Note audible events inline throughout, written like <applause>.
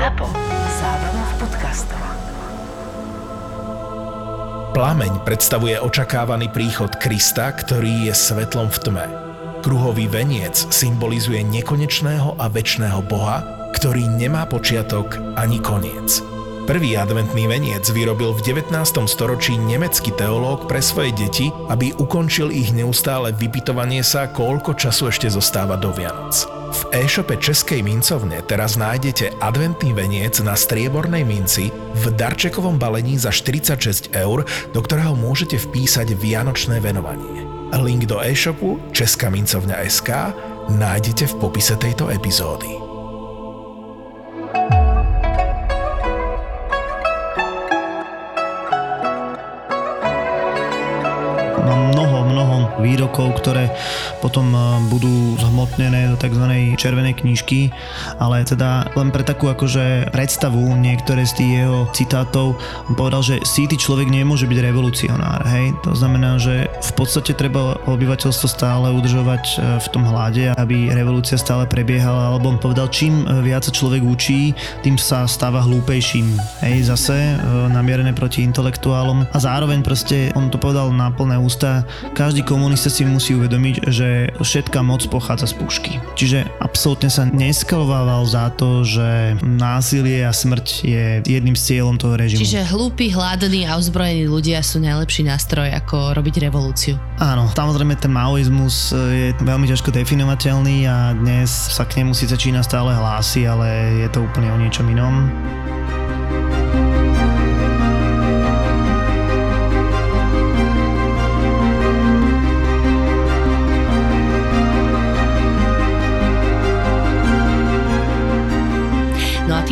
ZAPO. Zábrná v podcastov. Plameň predstavuje očakávaný príchod Krista, ktorý je svetlom v tme. Kruhový veniec symbolizuje nekonečného a väčšného Boha, ktorý nemá počiatok ani koniec. Prvý adventný veniec vyrobil v 19. storočí nemecký teológ pre svoje deti, aby ukončil ich neustále vypitovanie sa, koľko času ešte zostáva do Vianoc. V e-shope Českej mincovne teraz nájdete adventný veniec na striebornej minci v darčekovom balení za 46 eur, do ktorého môžete vpísať vianočné venovanie. Link do e-shopu Česká mincovňa SK nájdete v popise tejto epizódy. Výrokov, ktoré potom eh, budú zhmotnené do tzv. červenej knižky, ale teda len pre takú akože predstavu niektoré z tých jeho citátov povedal, že síty človek nemôže byť revolucionár, hej? To znamená, že v podstate treba obyvateľstvo stále udržovať eh, v tom hlade, aby revolúcia stále prebiehala, alebo on povedal, čím eh, viac sa človek učí, tým sa stáva hlúpejším. Hej, zase namierené proti intelektuálom a zároveň proste, on to povedal na plné ústa, každý komunista si musí uvedomiť, že všetká moc pochádza z pušky. Čiže absolútne sa neskalovával za to, že násilie a smrť je jedným z cieľom toho režimu. Čiže hlúpi, hladní a ozbrojení ľudia sú najlepší nástroj, ako robiť revolúciu. Áno, samozrejme ten maoizmus je veľmi ťažko definovateľný a dnes sa k nemu síce Čína stále hlási, ale je to úplne o niečom inom.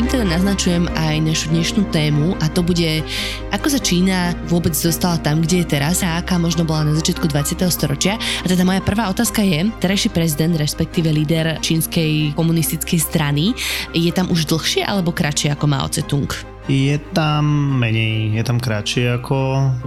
Teda naznačujem aj našu dnešnú tému a to bude, ako sa Čína vôbec dostala tam, kde je teraz a aká možno bola na začiatku 20. storočia. A teda moja prvá otázka je, terajší prezident, respektíve líder čínskej komunistickej strany, je tam už dlhšie alebo kratšie ako Mao Tse-tung? Je tam menej, je tam kratšie ako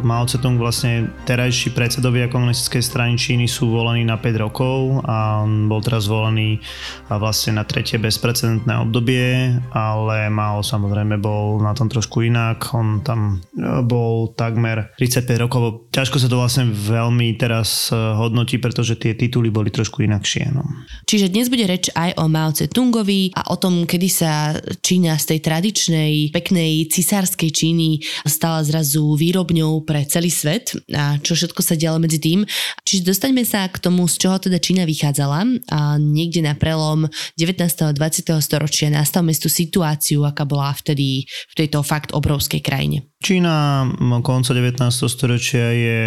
Mao Tse-tung vlastne terajší predsedovia komunistickej strany Číny sú volení na 5 rokov a on bol teraz zvolený vlastne na tretie bezprecedentné obdobie, ale Mao samozrejme bol na tom trošku inak, on tam e, bol takmer 35 rokov, ťažko sa to vlastne veľmi teraz e, hodnotí, pretože tie tituly boli trošku inakšie. No. Čiže dnes bude reč aj o Mao Tse-tungovi a o tom, kedy sa Čína z tej tradičnej, peknej tej cisárskej Číny stala zrazu výrobňou pre celý svet a čo všetko sa dialo medzi tým. Čiže dostaňme sa k tomu, z čoho teda Čína vychádzala a niekde na prelom 19. a 20. storočia nastavme tú situáciu, aká bola vtedy v tejto fakt obrovskej krajine. Čína konca 19. storočia je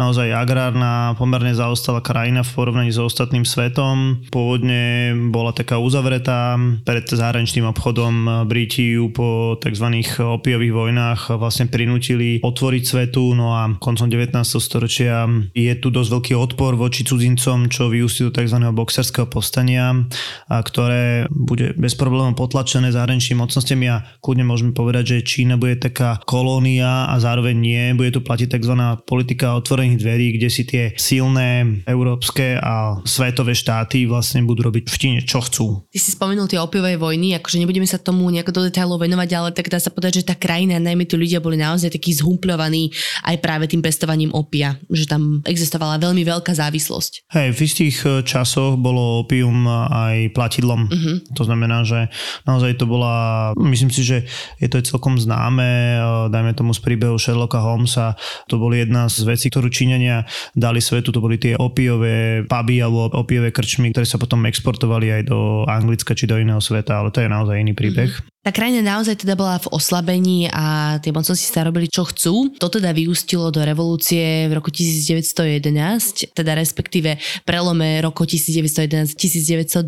naozaj agrárna, pomerne zaostala krajina v porovnaní s ostatným svetom. Pôvodne bola taká uzavretá pred zahraničným obchodom. Briti ju po tzv. Opiových vojnách vlastne prinútili otvoriť svetu, no a koncom 19. storočia je tu dosť veľký odpor voči cudzincom, čo vyústi do tzv. boxerského povstania, ktoré bude bez problémov potlačené zahraničnými mocnostiami a kľudne môžeme povedať, že Čína bude taká kolónia a zároveň nie. Bude tu platiť tzv. politika otvorených dverí, kde si tie silné európske a svetové štáty vlastne budú robiť v Číne, čo chcú. Ty si spomenul tie opiové vojny, akože nebudeme sa tomu nejako do detailov venovať, ale tak dá sa povedať, že tá krajina, najmä tí ľudia boli naozaj takí zhumpľovaní aj práve tým pestovaním opia, že tam existovala veľmi veľká závislosť. Hej, v istých e, časoch bolo opium aj platidlom. Uh-huh. To znamená, že naozaj to bola, myslím si, že je to celkom známe, e, dajme tomu z príbehu Sherlocka Holmesa, to boli jedna z vecí, ktorú Číňania dali svetu, to boli tie opiové puby alebo opiové krčmy, ktoré sa potom exportovali aj do Anglicka či do iného sveta, ale to je naozaj iný príbeh. Mm-hmm. Tá krajina naozaj teda bola v oslabení a tie mocnosti sa robili čo chcú. To teda vyústilo do revolúcie v roku 1911, teda respektíve prelome roku 1911-1912,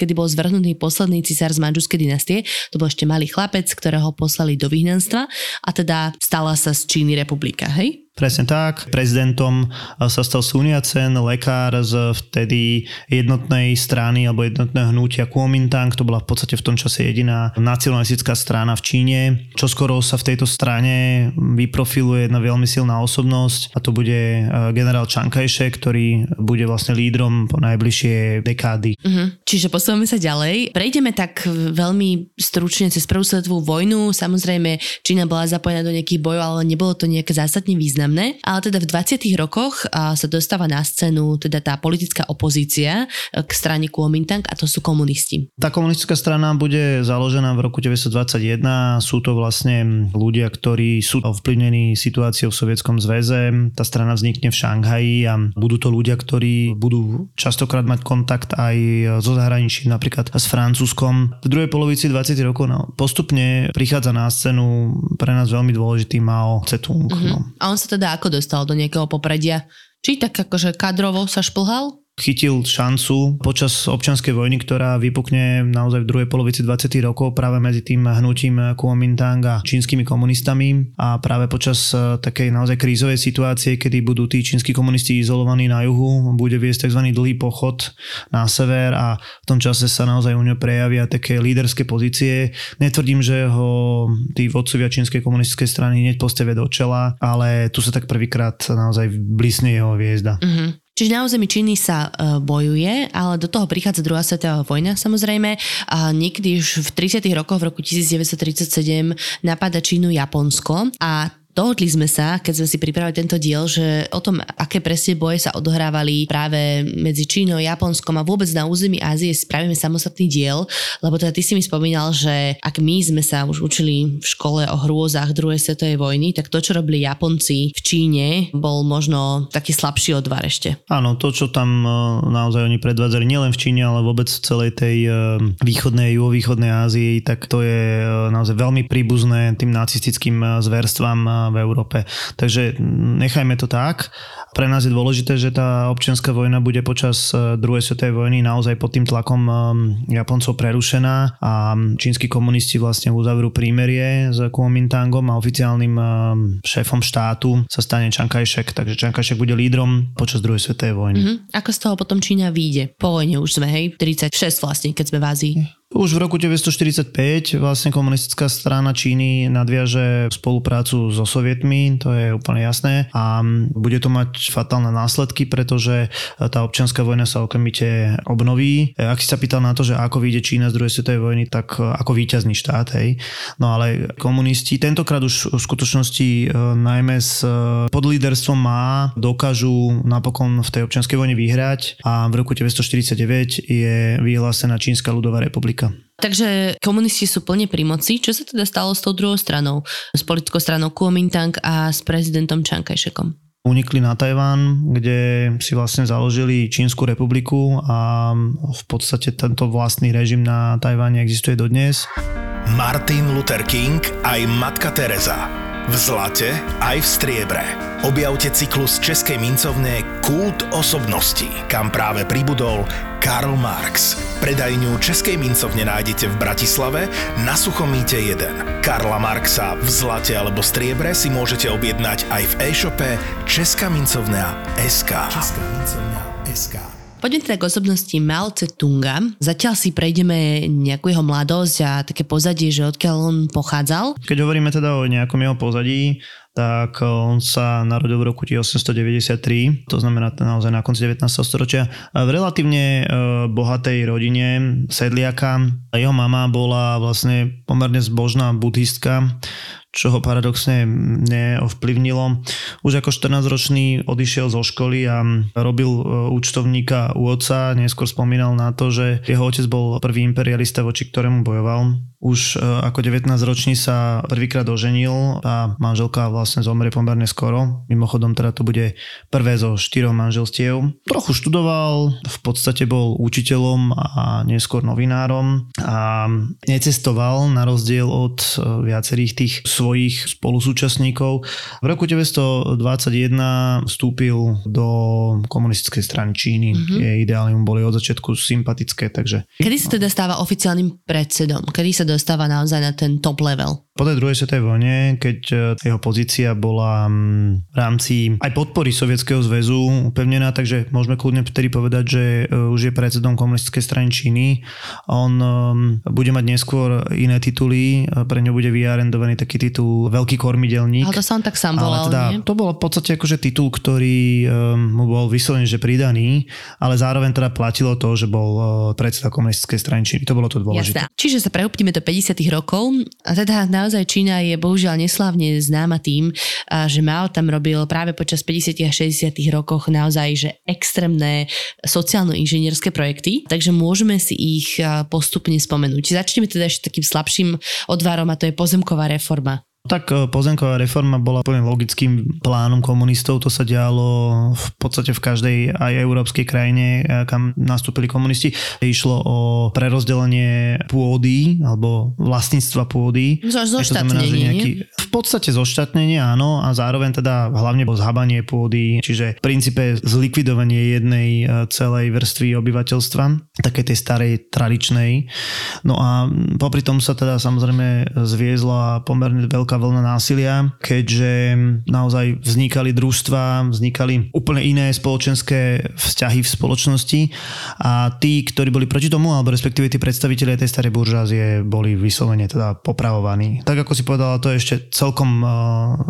kedy bol zvrhnutý posledný cisár z manžuskej dynastie. To bol ešte malý chlapec, ktorého poslali do vyhnanstva a teda stala sa z Číny republika, hej? Presne tak. Prezidentom sa stal Suniacen, lekár z vtedy jednotnej strany alebo jednotného hnutia Kuomintang. To bola v podstate v tom čase jediná nacionalistická strana v Číne. Čo skoro sa v tejto strane vyprofiluje jedna veľmi silná osobnosť a to bude e, generál Chiang ktorý bude vlastne lídrom po najbližšie dekády. Uh-huh. Čiže posúvame sa ďalej. Prejdeme tak veľmi stručne cez prvú svetovú vojnu. Samozrejme, Čína bola zapojená do nejakých bojov, ale nebolo to nejaké zásadne významné. Ale teda v 20. rokoch sa dostáva na scénu teda tá politická opozícia e, k strane Kuomintang a to sú komunisti. Tá komunistická strana bude založená v roku 1921. Sú to vlastne ľudia, ktorí sú ovplyvnení situáciou v Sovietskom zväze. Tá strana vznikne v Šanghaji a budú to ľudia, ktorí budú častokrát mať kontakt aj so zahraničím, napríklad s Francúzskom. V druhej polovici 20. rokov no, postupne prichádza na scénu pre nás veľmi dôležitý Mao Tse-tung. Mm-hmm. No. A on sa teda ako dostal do nejakého popredia? Či tak akože kadrovo sa šplhal? Chytil šancu počas občianskej vojny, ktorá vypukne naozaj v druhej polovici 20. rokov práve medzi tým hnutím Kuomintang a čínskymi komunistami a práve počas e, takej naozaj krízovej situácie, kedy budú tí čínsky komunisti izolovaní na juhu, bude viesť tzv. dlhý pochod na sever a v tom čase sa naozaj u ňo prejavia také líderské pozície. Netvrdím, že ho tí vodcovia čínskej komunistickej strany hneď postavia do čela, ale tu sa tak prvýkrát naozaj blísne jeho hviezda. Uh-huh. Čiže na území Číny sa uh, bojuje, ale do toho prichádza druhá svetová vojna samozrejme a niekedy už v 30. rokoch, v roku 1937 napada Čínu Japonsko a Dohodli sme sa, keď sme si pripravili tento diel, že o tom, aké presne boje sa odohrávali práve medzi Čínou, Japonskom a vôbec na území Ázie spravíme samostatný diel, lebo teda ty si mi spomínal, že ak my sme sa už učili v škole o hrôzach druhej svetovej vojny, tak to, čo robili Japonci v Číne, bol možno taký slabší odvar ešte. Áno, to, čo tam e, naozaj oni predvádzali nielen v Číne, ale vôbec v celej tej e, východnej, juhovýchodnej Ázii, tak to je e, naozaj veľmi príbuzné tým nacistickým zverstvám v Európe. Takže nechajme to tak. Pre nás je dôležité, že tá občianská vojna bude počas e, druhej svetovej vojny naozaj pod tým tlakom e, Japoncov prerušená a čínsky komunisti vlastne uzavrú prímerie s Kuomintangom a oficiálnym e, šéfom štátu sa stane Chiang Kai-shek, takže Chiang Kai-shek bude lídrom počas druhej svetovej vojny. Mm-hmm. Ako z toho potom Čína vyjde? Po vojne už sme, hej, 36 vlastne, keď sme v Ázii. Už v roku 1945 vlastne komunistická strana Číny nadviaže spoluprácu so sovietmi, to je úplne jasné a bude to mať fatálne následky, pretože tá občianská vojna sa okamžite obnoví. Ak si sa pýtal na to, že ako vyjde Čína z druhej svetovej vojny, tak ako víťazný štát, hej. No ale komunisti tentokrát už v skutočnosti e, najmä s e, pod líderstvom má dokážu napokon v tej občianskej vojne vyhrať a v roku 1949 je vyhlásená Čínska ľudová republika Takže komunisti sú plne pri moci. Čo sa teda stalo s tou druhou stranou? S politickou stranou Kuomintang a s prezidentom Chiang Kai-shekom? Unikli na Tajván, kde si vlastne založili Čínsku republiku a v podstate tento vlastný režim na Tajváne existuje dodnes. Martin Luther King aj Matka Teresa. V zlate aj v striebre. Objavte cyklus Českej mincovne Kult osobností, kam práve pribudol Karl Marx. Predajňu Českej mincovne nájdete v Bratislave na Suchomíte 1. Karla Marxa v zlate alebo striebre si môžete objednať aj v e-shope Česká mincovňa SK. Česká mincovňa SK. Poďme teda k osobnosti Mao Tse-tunga. Zatiaľ si prejdeme nejakú jeho mladosť a také pozadie, že odkiaľ on pochádzal. Keď hovoríme teda o nejakom jeho pozadí, tak eh, on sa narodil v roku 1893, to znamená naozaj na konci 19. storočia, v relatívne eh, bohatej rodine sedliaka. Jeho mama bola vlastne pomerne zbožná buddhistka, čo ho paradoxne neovplyvnilo. Už ako 14-ročný odišiel zo školy a robil e, účtovníka u otca, neskôr spomínal na to, že jeho otec bol prvý imperialista, voči ktorému bojoval. Už e, ako 19-ročný sa prvýkrát oženil a manželka vlastne zomrie pomerne skoro. Mimochodom teda to bude prvé zo štyroch manželstiev. Trochu študoval, v podstate bol učiteľom a neskôr novinárom a necestoval na rozdiel od e, viacerých tých svojich spolusúčastníkov. V roku 1921 vstúpil do komunistickej strany Číny. Mm-hmm. Jej ideály mu boli od začiatku sympatické, takže... Kedy sa teda stáva oficiálnym predsedom? Kedy sa dostáva naozaj na ten top level? Po tej druhej svetovej vojne, keď e, jeho pozícia bola v rámci aj podpory Sovietskeho zväzu upevnená, takže môžeme kľudne vtedy povedať, že e, už je predsedom komunistickej strany Číny. On bude mať neskôr iné tituly, pre ňo bude vyarendovaný taký titul Veľký kormidelník. Ale to sa on tak sám volal, teda, nie? To bol v podstate akože titul, ktorý mu bol vyslovene že pridaný, ale zároveň teda platilo to, že bol predseda komunistickej strany Číny. To bolo to dôležité. Jasná. Čiže sa preupnime do 50 rokov a teda naozaj Čína je bohužiaľ neslávne známa tým, že Mao tam robil práve počas 50 a 60 rokoch naozaj že extrémne sociálno-inžinierské projekty, takže môžeme si ich postupne spomenúť. Začneme teda ešte takým slabším odvarom a to je pozemková reforma. Tak e, pozemková reforma bola úplne logickým plánom komunistov, to sa dialo v podstate v každej aj európskej krajine, e, kam nastúpili komunisti. Išlo o prerozdelenie pôdy alebo vlastníctva pôdy. Zoštátnenie, nejaký, V podstate zoštátnenie, áno, a zároveň teda hlavne bolo zhabanie pôdy, čiže v princípe zlikvidovanie jednej e, celej vrstvy obyvateľstva, také tej starej tradičnej. No a popri tom sa teda samozrejme zviezla pomerne veľká veľká vlna násilia, keďže naozaj vznikali družstva, vznikali úplne iné spoločenské vzťahy v spoločnosti a tí, ktorí boli proti tomu, alebo respektíve tí predstavitelia tej starej buržázie boli vyslovene teda popravovaní. Tak ako si povedala, to je ešte celkom uh,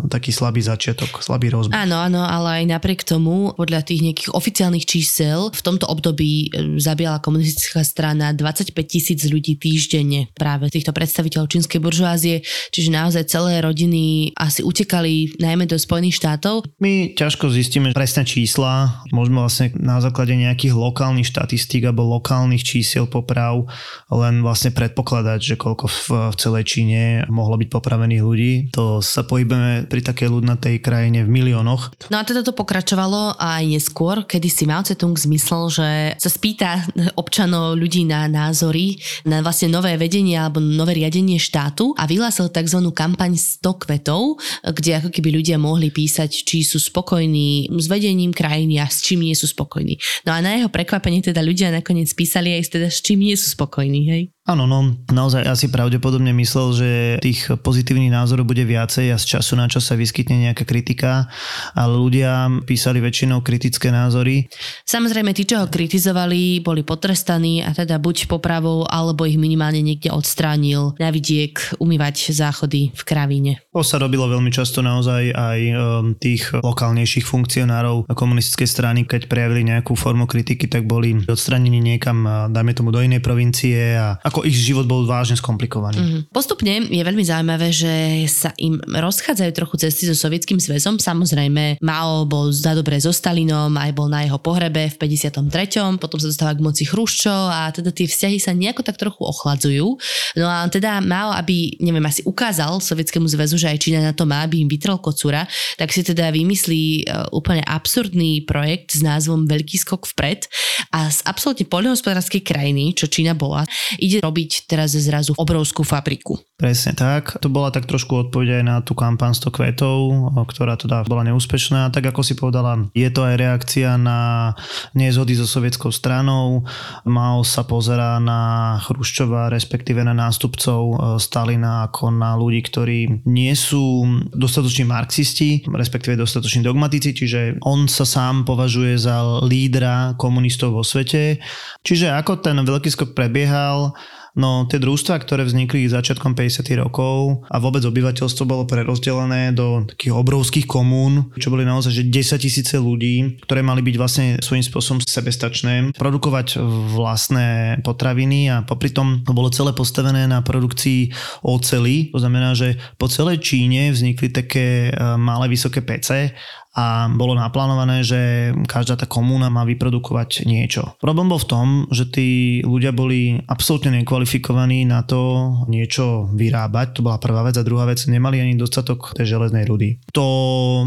taký slabý začiatok, slabý rozbeh. Áno, áno, ale aj napriek tomu, podľa tých nejakých oficiálnych čísel, v tomto období e, zabíjala komunistická strana 25 tisíc ľudí týždenne práve týchto predstaviteľov čínskej buržoázie, čiže naozaj celé celé rodiny asi utekali najmä do Spojených štátov. My ťažko zistíme presné čísla, môžeme vlastne na základe nejakých lokálnych štatistík alebo lokálnych čísiel poprav len vlastne predpokladať, že koľko v, v celej Číne mohlo byť popravených ľudí. To sa pohybujeme pri takej ľudnatej krajine v miliónoch. No a teda to pokračovalo aj neskôr, kedy si Mao Tse-tung zmyslel, že sa spýta občanov ľudí na názory, na vlastne nové vedenie alebo nové riadenie štátu a vyhlásil tzv. kampaň 100 kvetov, kde ako keby ľudia mohli písať, či sú spokojní s vedením krajiny a s čím nie sú spokojní. No a na jeho prekvapenie teda ľudia nakoniec písali aj teda s čím nie sú spokojní, hej? Áno, no, naozaj asi pravdepodobne myslel, že tých pozitívnych názorov bude viacej a z času na čas sa vyskytne nejaká kritika, ale ľudia písali väčšinou kritické názory. Samozrejme, tí, čo ho kritizovali, boli potrestaní a teda buď popravou, alebo ich minimálne niekde odstránil na vidiek umývať záchody v kravíne. To sa robilo veľmi často naozaj aj um, tých lokálnejších funkcionárov komunistickej strany, keď prejavili nejakú formu kritiky, tak boli odstranení niekam, dajme tomu do inej provincie a ako ich život bol vážne skomplikovaný. Mm-hmm. Postupne je veľmi zaujímavé, že sa im rozchádzajú trochu cesty so Sovietským zväzom. Samozrejme, Mao bol za dobre so Stalinom, aj bol na jeho pohrebe v 53. Potom sa dostáva k moci Chruščo a teda tie vzťahy sa nejako tak trochu ochladzujú. No a teda Mao, aby, neviem, asi ukázal Sovietskému zväzu, že aj Čína na to má, aby im vytrel kocúra, tak si teda vymyslí e, úplne absurdný projekt s názvom Veľký skok vpred a z absolútne poľnohospodárskej krajiny, čo Čína bola, ide robiť teraz zrazu obrovskú fabriku. Presne tak. To bola tak trošku odpoveď aj na tú kampaň 100 kvetov, ktorá teda bola neúspešná. Tak ako si povedala, je to aj reakcia na nezhody so sovietskou stranou. Mao sa pozerá na Chruščova, respektíve na nástupcov e, Stalina ako na ľudí, ktorí nie sú dostatoční marxisti, respektíve dostatoční dogmatici, čiže on sa sám považuje za lídra komunistov vo svete. Čiže ako ten veľký skok prebiehal, No tie družstva, ktoré vznikli začiatkom 50. rokov a vôbec obyvateľstvo bolo prerozdelené do takých obrovských komún, čo boli naozaj že 10 tisíce ľudí, ktoré mali byť vlastne svojím spôsobom sebestačné, produkovať vlastné potraviny a popri tom to bolo celé postavené na produkcii ocely. To znamená, že po celej Číne vznikli také e, malé vysoké pece a bolo naplánované, že každá tá komúna má vyprodukovať niečo. Problém bol v tom, že tí ľudia boli absolútne nekvalifikovaní na to niečo vyrábať, to bola prvá vec a druhá vec, nemali ani dostatok tej železnej rudy. To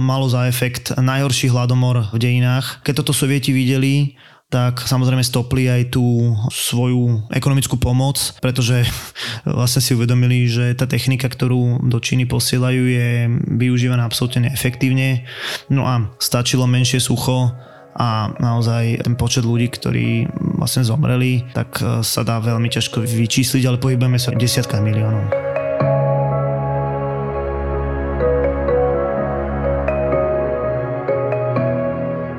malo za efekt najhorší hladomor v dejinách. Keď toto sovieti videli, tak samozrejme stopli aj tú svoju ekonomickú pomoc, pretože <laughs> vlastne si uvedomili, že tá technika, ktorú do Číny posielajú, je využívaná absolútne neefektívne. No a stačilo menšie sucho a naozaj ten počet ľudí, ktorí vlastne zomreli, tak sa dá veľmi ťažko vyčísliť, ale pohybujeme sa v desiatkách miliónov.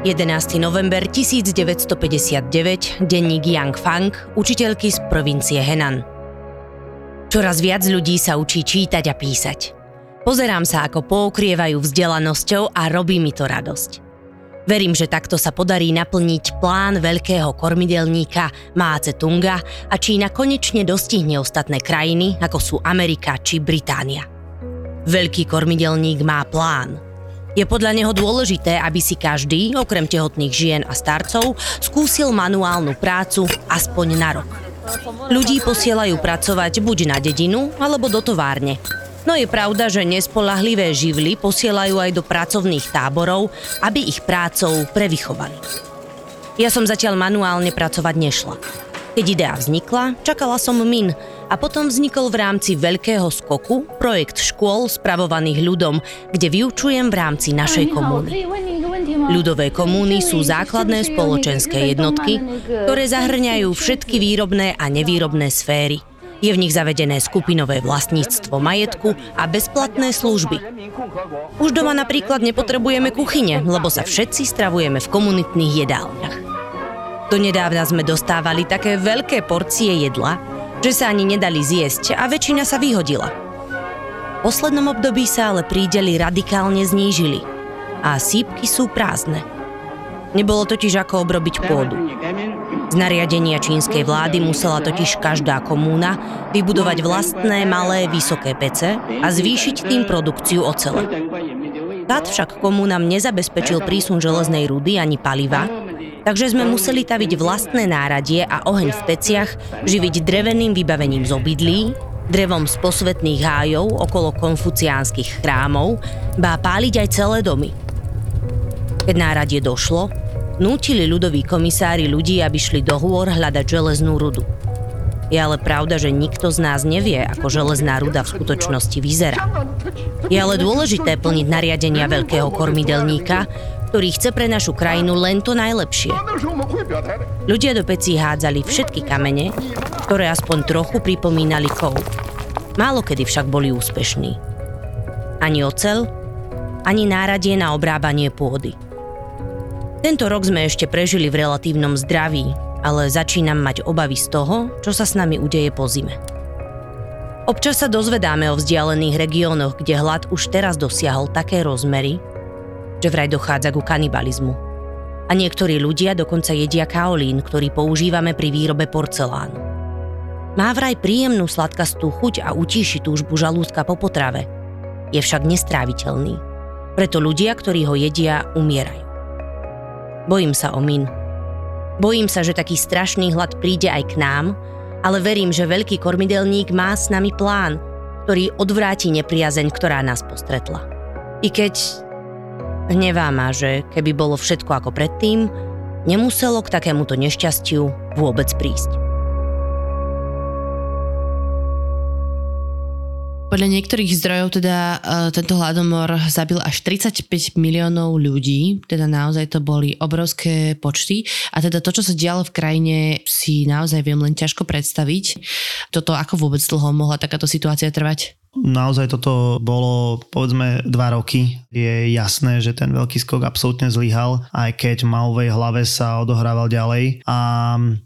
11. november 1959, denník Yang Fang, učiteľky z provincie Henan. Čoraz viac ľudí sa učí čítať a písať. Pozerám sa, ako poukrievajú vzdelanosťou a robí mi to radosť. Verím, že takto sa podarí naplniť plán veľkého kormidelníka Máce Tunga a Čína konečne dostihne ostatné krajiny, ako sú Amerika či Británia. Veľký kormidelník má plán – je podľa neho dôležité, aby si každý, okrem tehotných žien a starcov, skúsil manuálnu prácu aspoň na rok. Ľudí posielajú pracovať buď na dedinu, alebo do továrne. No je pravda, že nespolahlivé živly posielajú aj do pracovných táborov, aby ich prácou prevychovali. Ja som zatiaľ manuálne pracovať nešla. Keď idea vznikla, čakala som min a potom vznikol v rámci veľkého skoku projekt škôl spravovaných ľudom, kde vyučujem v rámci našej komúny. Ľudové komúny sú základné spoločenské jednotky, ktoré zahrňajú všetky výrobné a nevýrobné sféry. Je v nich zavedené skupinové vlastníctvo majetku a bezplatné služby. Už doma napríklad nepotrebujeme kuchyne, lebo sa všetci stravujeme v komunitných jedálniach. Donedávna sme dostávali také veľké porcie jedla, že sa ani nedali zjesť a väčšina sa vyhodila. V poslednom období sa ale prídeli radikálne znížili a sípky sú prázdne. Nebolo totiž ako obrobiť pôdu. Z nariadenia čínskej vlády musela totiž každá komúna vybudovať vlastné malé vysoké pece a zvýšiť tým produkciu ocele. Štát však komúnam nezabezpečil prísun železnej rudy ani paliva, takže sme museli taviť vlastné náradie a oheň v peciach živiť dreveným vybavením z obydlí, drevom z posvetných hájov okolo konfuciánskych chrámov, bá páliť aj celé domy. Keď náradie došlo, nútili ľudoví komisári ľudí, aby šli do hôr hľadať železnú rudu. Je ale pravda, že nikto z nás nevie, ako železná ruda v skutočnosti vyzerá. Je ale dôležité plniť nariadenia veľkého kormidelníka, ktorý chce pre našu krajinu len to najlepšie. Ľudia do pecí hádzali všetky kamene, ktoré aspoň trochu pripomínali kov. Málo kedy však boli úspešní. Ani ocel, ani náradie na obrábanie pôdy. Tento rok sme ešte prežili v relatívnom zdraví, ale začínam mať obavy z toho, čo sa s nami udeje po zime. Občas sa dozvedáme o vzdialených regiónoch, kde hlad už teraz dosiahol také rozmery, že vraj dochádza ku kanibalizmu. A niektorí ľudia dokonca jedia kaolín, ktorý používame pri výrobe porcelánu. Má vraj príjemnú sladkastú chuť a utíši túžbu žalúdka po potrave. Je však nestráviteľný. Preto ľudia, ktorí ho jedia, umierajú. Bojím sa o min. Bojím sa, že taký strašný hlad príde aj k nám, ale verím, že veľký kormidelník má s nami plán, ktorý odvráti nepriazeň, ktorá nás postretla. I keď Hnevá ma, že keby bolo všetko ako predtým, nemuselo k takémuto nešťastiu vôbec prísť. Podľa niektorých zdrojov teda uh, tento hladomor zabil až 35 miliónov ľudí, teda naozaj to boli obrovské počty a teda to, čo sa dialo v krajine, si naozaj viem len ťažko predstaviť. Toto ako vôbec dlho mohla takáto situácia trvať? Naozaj toto bolo povedzme dva roky. Je jasné, že ten veľký skok absolútne zlyhal, aj keď v Maovej hlave sa odohrával ďalej a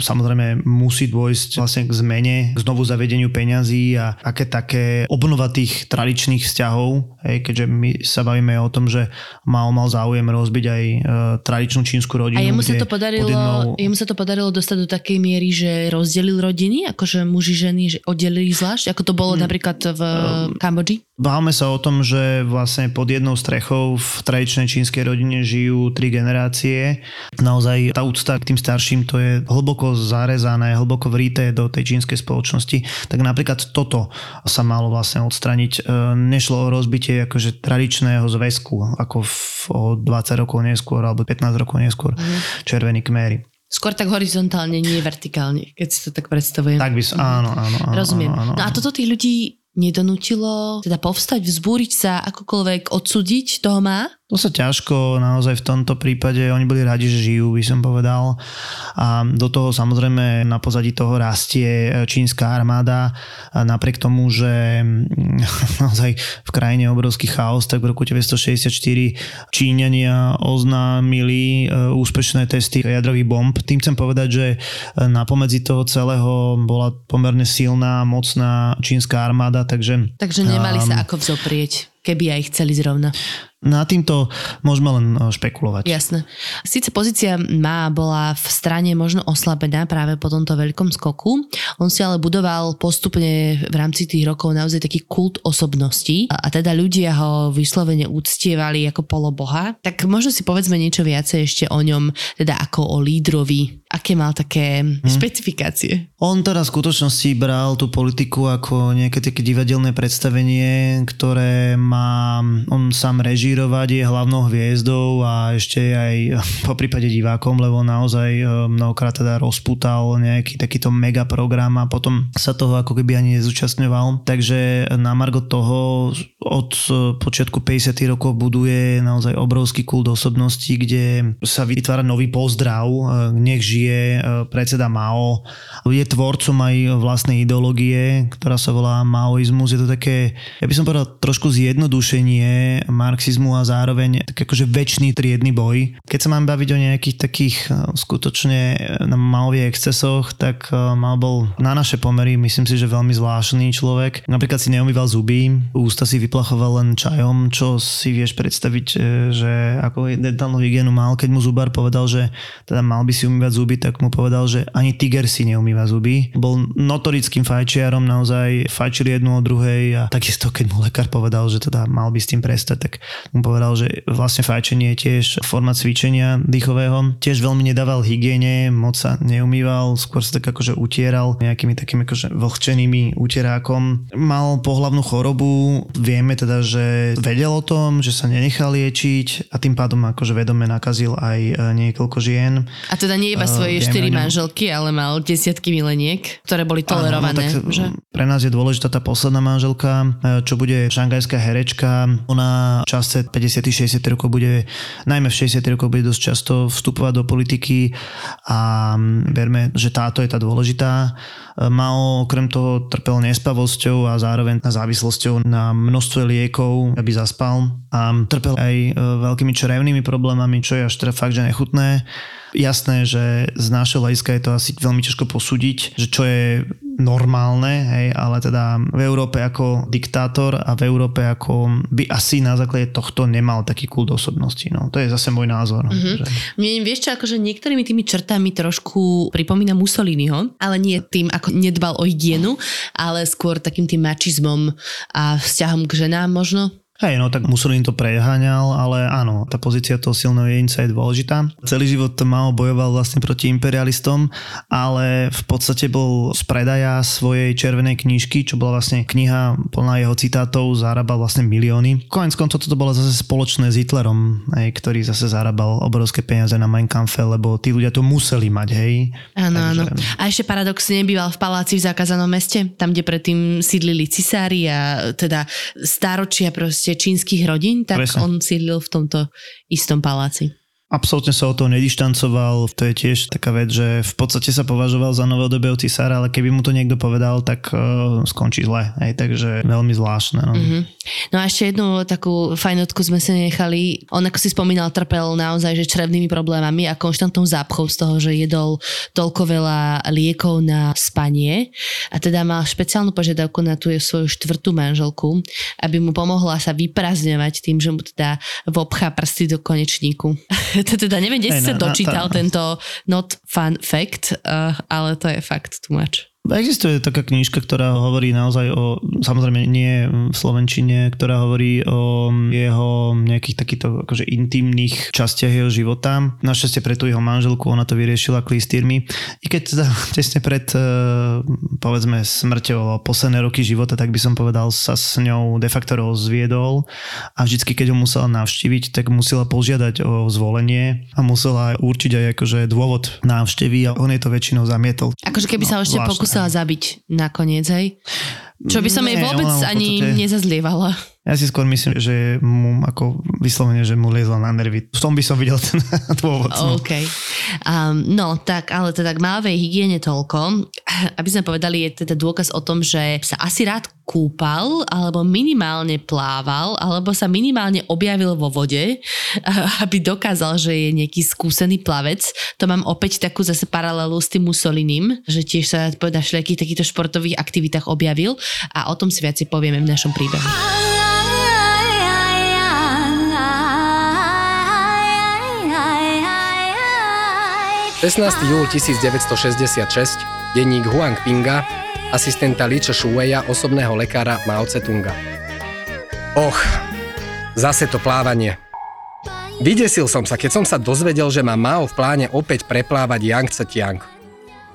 samozrejme musí dôjsť vlastne k zmene, k znovu zavedeniu peňazí a aké také obnova tých tradičných vzťahov, hej, keďže my sa bavíme o tom, že Mao mal záujem rozbiť aj e, tradičnú čínsku rodinu. A jemu sa, to podarilo, jednou... jemu sa to podarilo dostať do takej miery, že rozdelil rodiny, akože muži, ženy že oddelili zvlášť, ako to bolo hmm. napríklad v Kambodži? Bávame sa o tom, že vlastne pod jednou strechou v tradičnej čínskej rodine žijú tri generácie. Naozaj tá úcta k tým starším to je hlboko zarezané, hlboko vrité do tej čínskej spoločnosti. Tak napríklad toto sa malo vlastne odstraniť. E, nešlo o rozbitie akože tradičného zväzku, ako v, o 20 rokov neskôr alebo 15 rokov neskôr mm. červení kmery. Skôr tak horizontálne, nie vertikálne, keď si to tak predstavujem. Tak by som, áno, áno, áno. Rozumiem. Áno, áno. No a toto tých ľudí nedonútilo teda povstať, vzbúriť sa, akokoľvek odsúdiť toho má? To sa ťažko, naozaj v tomto prípade oni boli radi, že žijú, by som povedal. A do toho samozrejme na pozadí toho rastie čínska armáda. A napriek tomu, že mm, <laughs> naozaj v krajine obrovský chaos, tak v roku 1964 Číňania oznámili e, úspešné testy jadrových bomb. Tým chcem povedať, že na pomedzi toho celého bola pomerne silná, mocná čínska armáda, takže... Takže nemali sa ako vzoprieť keby aj chceli zrovna. Na týmto môžeme len e, špekulovať. Jasné. Síce pozícia má bola v strane možno oslabená práve po tomto veľkom skoku, on si ale budoval postupne v rámci tých rokov naozaj taký kult osobností a, teda ľudia ho vyslovene úctievali ako poloboha. Tak možno si povedzme niečo viacej ešte o ňom, teda ako o lídrovi, aké mal také hmm. špecifikácie. On teda v skutočnosti bral tú politiku ako nejaké také divadelné predstavenie, ktoré má on sám reží režírovať, je hlavnou hviezdou a ešte aj <laughs> po prípade divákom, lebo naozaj e, mnohokrát teda rozputal nejaký takýto mega program a potom sa toho ako keby ani nezúčastňoval. Takže na margo toho od e, počiatku 50. rokov buduje naozaj obrovský kult osobnosti, kde sa vytvára nový pozdrav, e, nech žije predseda Mao. Je tvorcom aj vlastnej ideológie, ktorá sa volá maoizmus. Je to také, ja by som povedal, trošku zjednodušenie marxizmu marxizmu a zároveň tak akože väčší triedny boj. Keď sa mám baviť o nejakých takých e, skutočne e, na malových excesoch, tak e, mal bol na naše pomery, myslím si, že veľmi zvláštny človek. Napríklad si neumýval zuby, ústa si vyplachoval len čajom, čo si vieš predstaviť, že ako dentálnu hygienu mal, keď mu zubár povedal, že teda mal by si umývať zuby, tak mu povedal, že ani tiger si neumýva zuby. Bol notorickým fajčiarom, naozaj fajčil jednu od druhej a takisto keď mu lekár povedal, že teda mal by s tým prestať, tak mu povedal, že vlastne fajčenie je tiež forma cvičenia dýchového. Tiež veľmi nedával hygiene, moc sa neumýval, skôr sa tak akože utieral nejakými takými akože vlhčenými utierákom. Mal pohlavnú chorobu, vieme teda, že vedel o tom, že sa nenechal liečiť a tým pádom akože vedome nakazil aj e, niekoľko žien. A teda nie iba svoje uh, štyri manželky, ale mal desiatky mileniek, ktoré boli tolerované. Áno, no, že? Pre nás je dôležitá tá posledná manželka, e, čo bude šangajská herečka. Ona čas 50. 60. rokov bude, najmä v 60. rokov bude dosť často vstupovať do politiky a verme, že táto je tá dôležitá. Mao okrem toho trpel nespavosťou a zároveň závislosťou na množstve liekov, aby zaspal a trpel aj e, veľkými črevnými problémami, čo je až teda fakt, že nechutné. Jasné, že z nášho hľadiska je to asi veľmi ťažko posúdiť, že čo je normálne, hej, ale teda v Európe ako diktátor a v Európe ako by asi na základe tohto nemal taký kult osobnosti. No, to je zase môj názor. Mm-hmm. Že... Mne vieš čo, akože niektorými tými črtami trošku pripomína Mussoliniho, ale nie tým, ako nedbal o hygienu, ale skôr takým tým mačizmom a vzťahom k ženám možno. Hej, no tak Mussolini to preháňal, ale áno, tá pozícia toho silného jedinca je dôležitá. Celý život Mao bojoval vlastne proti imperialistom, ale v podstate bol z predaja svojej červenej knižky, čo bola vlastne kniha plná jeho citátov, zarábal vlastne milióny. Konec koncov toto bolo zase spoločné s Hitlerom, hej, ktorý zase zarábal obrovské peniaze na Mein Kampfe, lebo tí ľudia to museli mať, hej. Áno, áno. A ešte paradoxne býval v paláci v zakázanom meste, tam, kde predtým sídlili cisári a teda stáročia proste proste čínskych rodín, tak Presne. on sídlil v tomto istom paláci. Absolútne sa o to nedištancoval, to je tiež taká vec, že v podstate sa považoval za novodobého cisára, ale keby mu to niekto povedal, tak uh, skončí zle. Hej, takže veľmi zvláštne. No. Mm-hmm. no a ešte jednu takú fajnotku sme si nechali. On, ako si spomínal, trpel naozaj že črevnými problémami a konštantnou zápchou z toho, že jedol toľko veľa liekov na spanie a teda mal špeciálnu požiadavku na tú svoju štvrtú manželku, aby mu pomohla sa vyprazňovať tým, že mu teda vobchá prsty do konečníku. <laughs> <laughs> teda neviem, kde si sa dočítal na, tento not fun fact, uh, ale to je fakt too much. Existuje taká knižka, ktorá hovorí naozaj o, samozrejme nie v Slovenčine, ktorá hovorí o jeho nejakých takýchto akože intimných častiach jeho života. Našťastie pre tú jeho manželku ona to vyriešila klistírmi. I keď teda <laughs> tesne pred e, povedzme smrťou alebo posledné roky života, tak by som povedal, sa s ňou de facto rozviedol a vždycky, keď ho musela navštíviť, tak musela požiadať o zvolenie a musela určiť aj akože dôvod návštevy a on je to väčšinou zamietol. Akože keby no, sa ešte pokus musela zabiť nakoniec, hej? Čo by som jej Nie, vôbec ona v ani podstate- nezazlievala. Ja si skôr myslím, že mu ako vyslovene, že mu liezla na nervy. V tom by som videl ten <laughs> dôvod. No. OK. Um, no, tak, ale teda k mávej hygiene toľko. Aby sme povedali, je teda dôkaz o tom, že sa asi rád kúpal, alebo minimálne plával, alebo sa minimálne objavil vo vode, <laughs> aby dokázal, že je nejaký skúsený plavec. To mám opäť takú zase paralelu s tým Mussolinim, že tiež sa na všelijakých takýchto športových aktivitách objavil a o tom si viacej povieme v našom príbehu. 16. júl 1966, denník Huang Pinga, asistenta Li Shueia, osobného lekára Mao Tse-tunga. Och, zase to plávanie. Vydesil som sa, keď som sa dozvedel, že má Mao v pláne opäť preplávať Yangtze Tiang.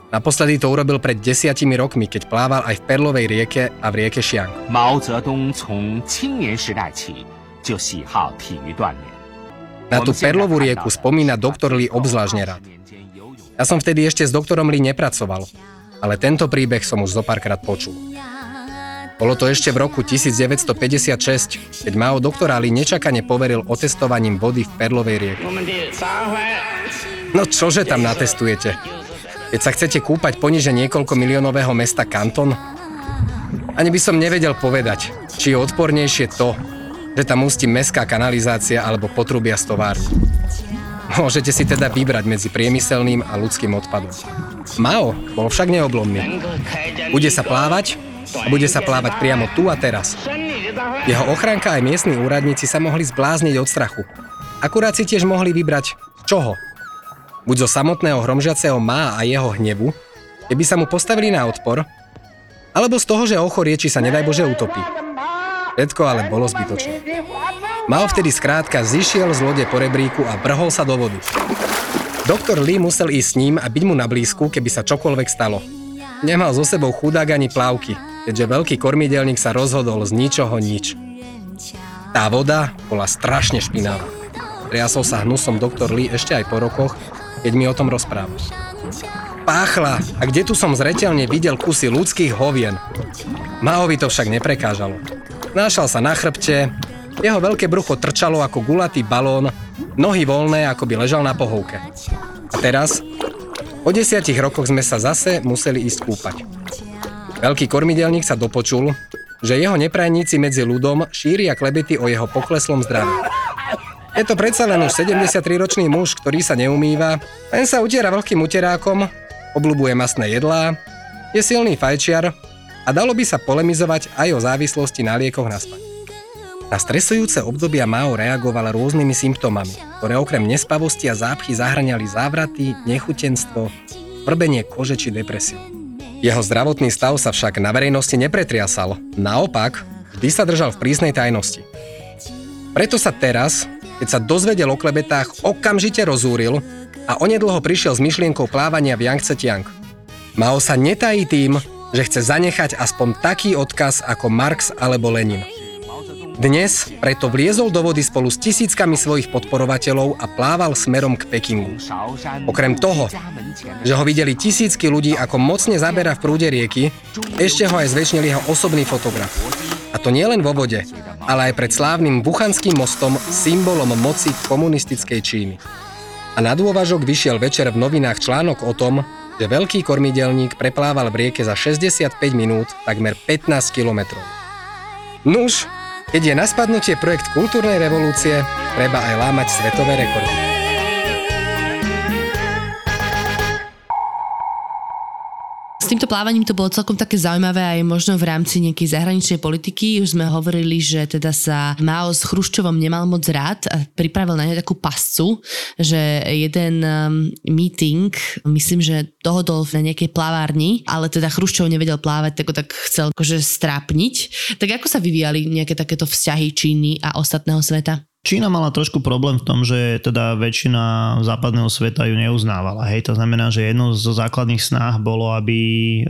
Naposledy to urobil pred desiatimi rokmi, keď plával aj v Perlovej rieke a v rieke Xiang. 毛泽东从青年时代起就喜好体育锻炼。 Na tú Perlovú rieku spomína doktor Lee obzvlášť rád. Ja som vtedy ešte s doktorom Lee nepracoval, ale tento príbeh som už zo párkrát počul. Bolo to ešte v roku 1956, keď Mao doktora Lee nečakane poveril otestovaním vody v Perlovej rieke. No čože tam natestujete? Keď sa chcete kúpať poniže niekoľko miliónového mesta Kanton? Ani by som nevedel povedať, či je odpornejšie to, že tam ústi mestská kanalizácia alebo potrubia z továrny. Môžete si teda vybrať medzi priemyselným a ľudským odpadom. Mao bol však neoblomný. Bude sa plávať a bude sa plávať priamo tu a teraz. Jeho ochranka aj miestni úradníci sa mohli zblázniť od strachu. Akurát si tiež mohli vybrať čoho. Buď zo samotného hromžiaceho má a jeho hnevu, keby sa mu postavili na odpor, alebo z toho, že ochorie, či sa nedaj Bože utopí. Všetko ale bolo zbytočné. Mao vtedy skrátka zišiel z lode po rebríku a brhol sa do vody. Doktor Lee musel ísť s ním a byť mu na blízku, keby sa čokoľvek stalo. Nemal so sebou chudák ani plávky, keďže veľký kormidelník sa rozhodol z ničoho nič. Tá voda bola strašne špinavá. Triasol sa hnusom doktor Lee ešte aj po rokoch, keď mi o tom rozprával. Páchla, a kde tu som zretelne videl kusy ľudských hovien. Maovi to však neprekážalo. Nášal sa na chrbte, jeho veľké brucho trčalo ako gulatý balón, nohy voľné, ako by ležal na pohovke. A teraz, po desiatich rokoch sme sa zase museli ísť kúpať. Veľký kormidelník sa dopočul, že jeho neprajníci medzi ľudom šíria klebety o jeho pokleslom zdraví. Je to predsa len už 73-ročný muž, ktorý sa neumýva, len sa utiera veľkým uterákom, obľubuje masné jedlá, je silný fajčiar a dalo by sa polemizovať aj o závislosti na liekoch na spanie. Na stresujúce obdobia Mao reagoval rôznymi symptómami, ktoré okrem nespavosti a zápchy zahraniali závraty, nechutenstvo, vrbenie kože či depresiu. Jeho zdravotný stav sa však na verejnosti nepretriasal, naopak, vždy sa držal v prísnej tajnosti. Preto sa teraz, keď sa dozvedel o klebetách, okamžite rozúril a onedlho prišiel s myšlienkou plávania v Yangtze Tiang. Mao sa netají tým, že chce zanechať aspoň taký odkaz ako Marx alebo Lenin. Dnes preto vliezol do vody spolu s tisíckami svojich podporovateľov a plával smerom k Pekingu. Okrem toho, že ho videli tisícky ľudí, ako mocne zabera v prúde rieky, ešte ho aj zväčšnil jeho osobný fotograf. A to nielen vo vode, ale aj pred slávnym Buchanským mostom, symbolom moci komunistickej Číny. A na dôvažok vyšiel večer v novinách článok o tom, že veľký kormidelník preplával v rieke za 65 minút takmer 15 kilometrov. Nuž, keď je na spadnutie projekt kultúrnej revolúcie, treba aj lámať svetové rekordy. S týmto plávaním to bolo celkom také zaujímavé aj možno v rámci nejakej zahraničnej politiky. Už sme hovorili, že teda sa Mao s Chruščovom nemal moc rád a pripravil na ne takú pascu, že jeden um, meeting, myslím, že dohodol na nejakej plavárni, ale teda Chruščov nevedel plávať, tak ho tak chcel akože strápniť. Tak ako sa vyvíjali nejaké takéto vzťahy Číny a ostatného sveta? Čína mala trošku problém v tom, že teda väčšina západného sveta ju neuznávala. Hej, to znamená, že jedno zo základných snách bolo, aby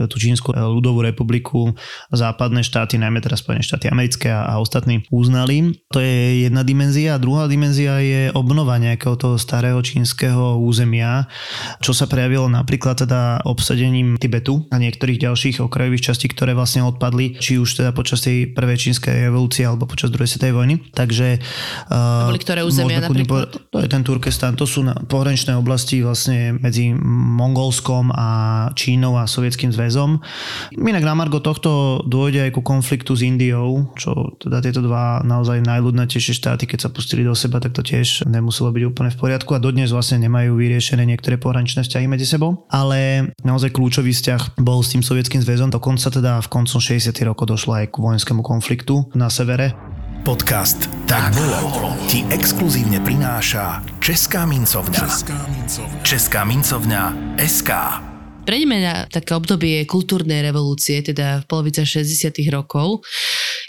tú Čínsku ľudovú republiku západné štáty, najmä teraz Spojené štáty americké a ostatní uznali. To je jedna dimenzia. A druhá dimenzia je obnova nejakého toho starého čínskeho územia, čo sa prejavilo napríklad teda obsadením Tibetu a niektorých ďalších okrajových častí, ktoré vlastne odpadli, či už teda počas tej prvej čínskej revolúcie alebo počas druhej svetovej vojny. Takže boli ktoré územia napríklad? Povedať, to je ten Turkestan, to sú pohraničné oblasti vlastne medzi Mongolskom a Čínou a Sovietským zväzom. Inak na Margo tohto dôjde aj ku konfliktu s Indiou, čo teda tieto dva naozaj najľudnatejšie štáty, keď sa pustili do seba, tak to tiež nemuselo byť úplne v poriadku a dodnes vlastne nemajú vyriešené niektoré pohraničné vzťahy medzi sebou. Ale naozaj kľúčový vzťah bol s tým Sovietským zväzom, dokonca teda v koncom 60. rokov došlo aj k vojenskému konfliktu na severe Podcast Tak bolo ti exkluzívne prináša Česká mincovňa. Česká mincovňa SK. Prejdeme na také obdobie kultúrnej revolúcie, teda v polovice 60 rokov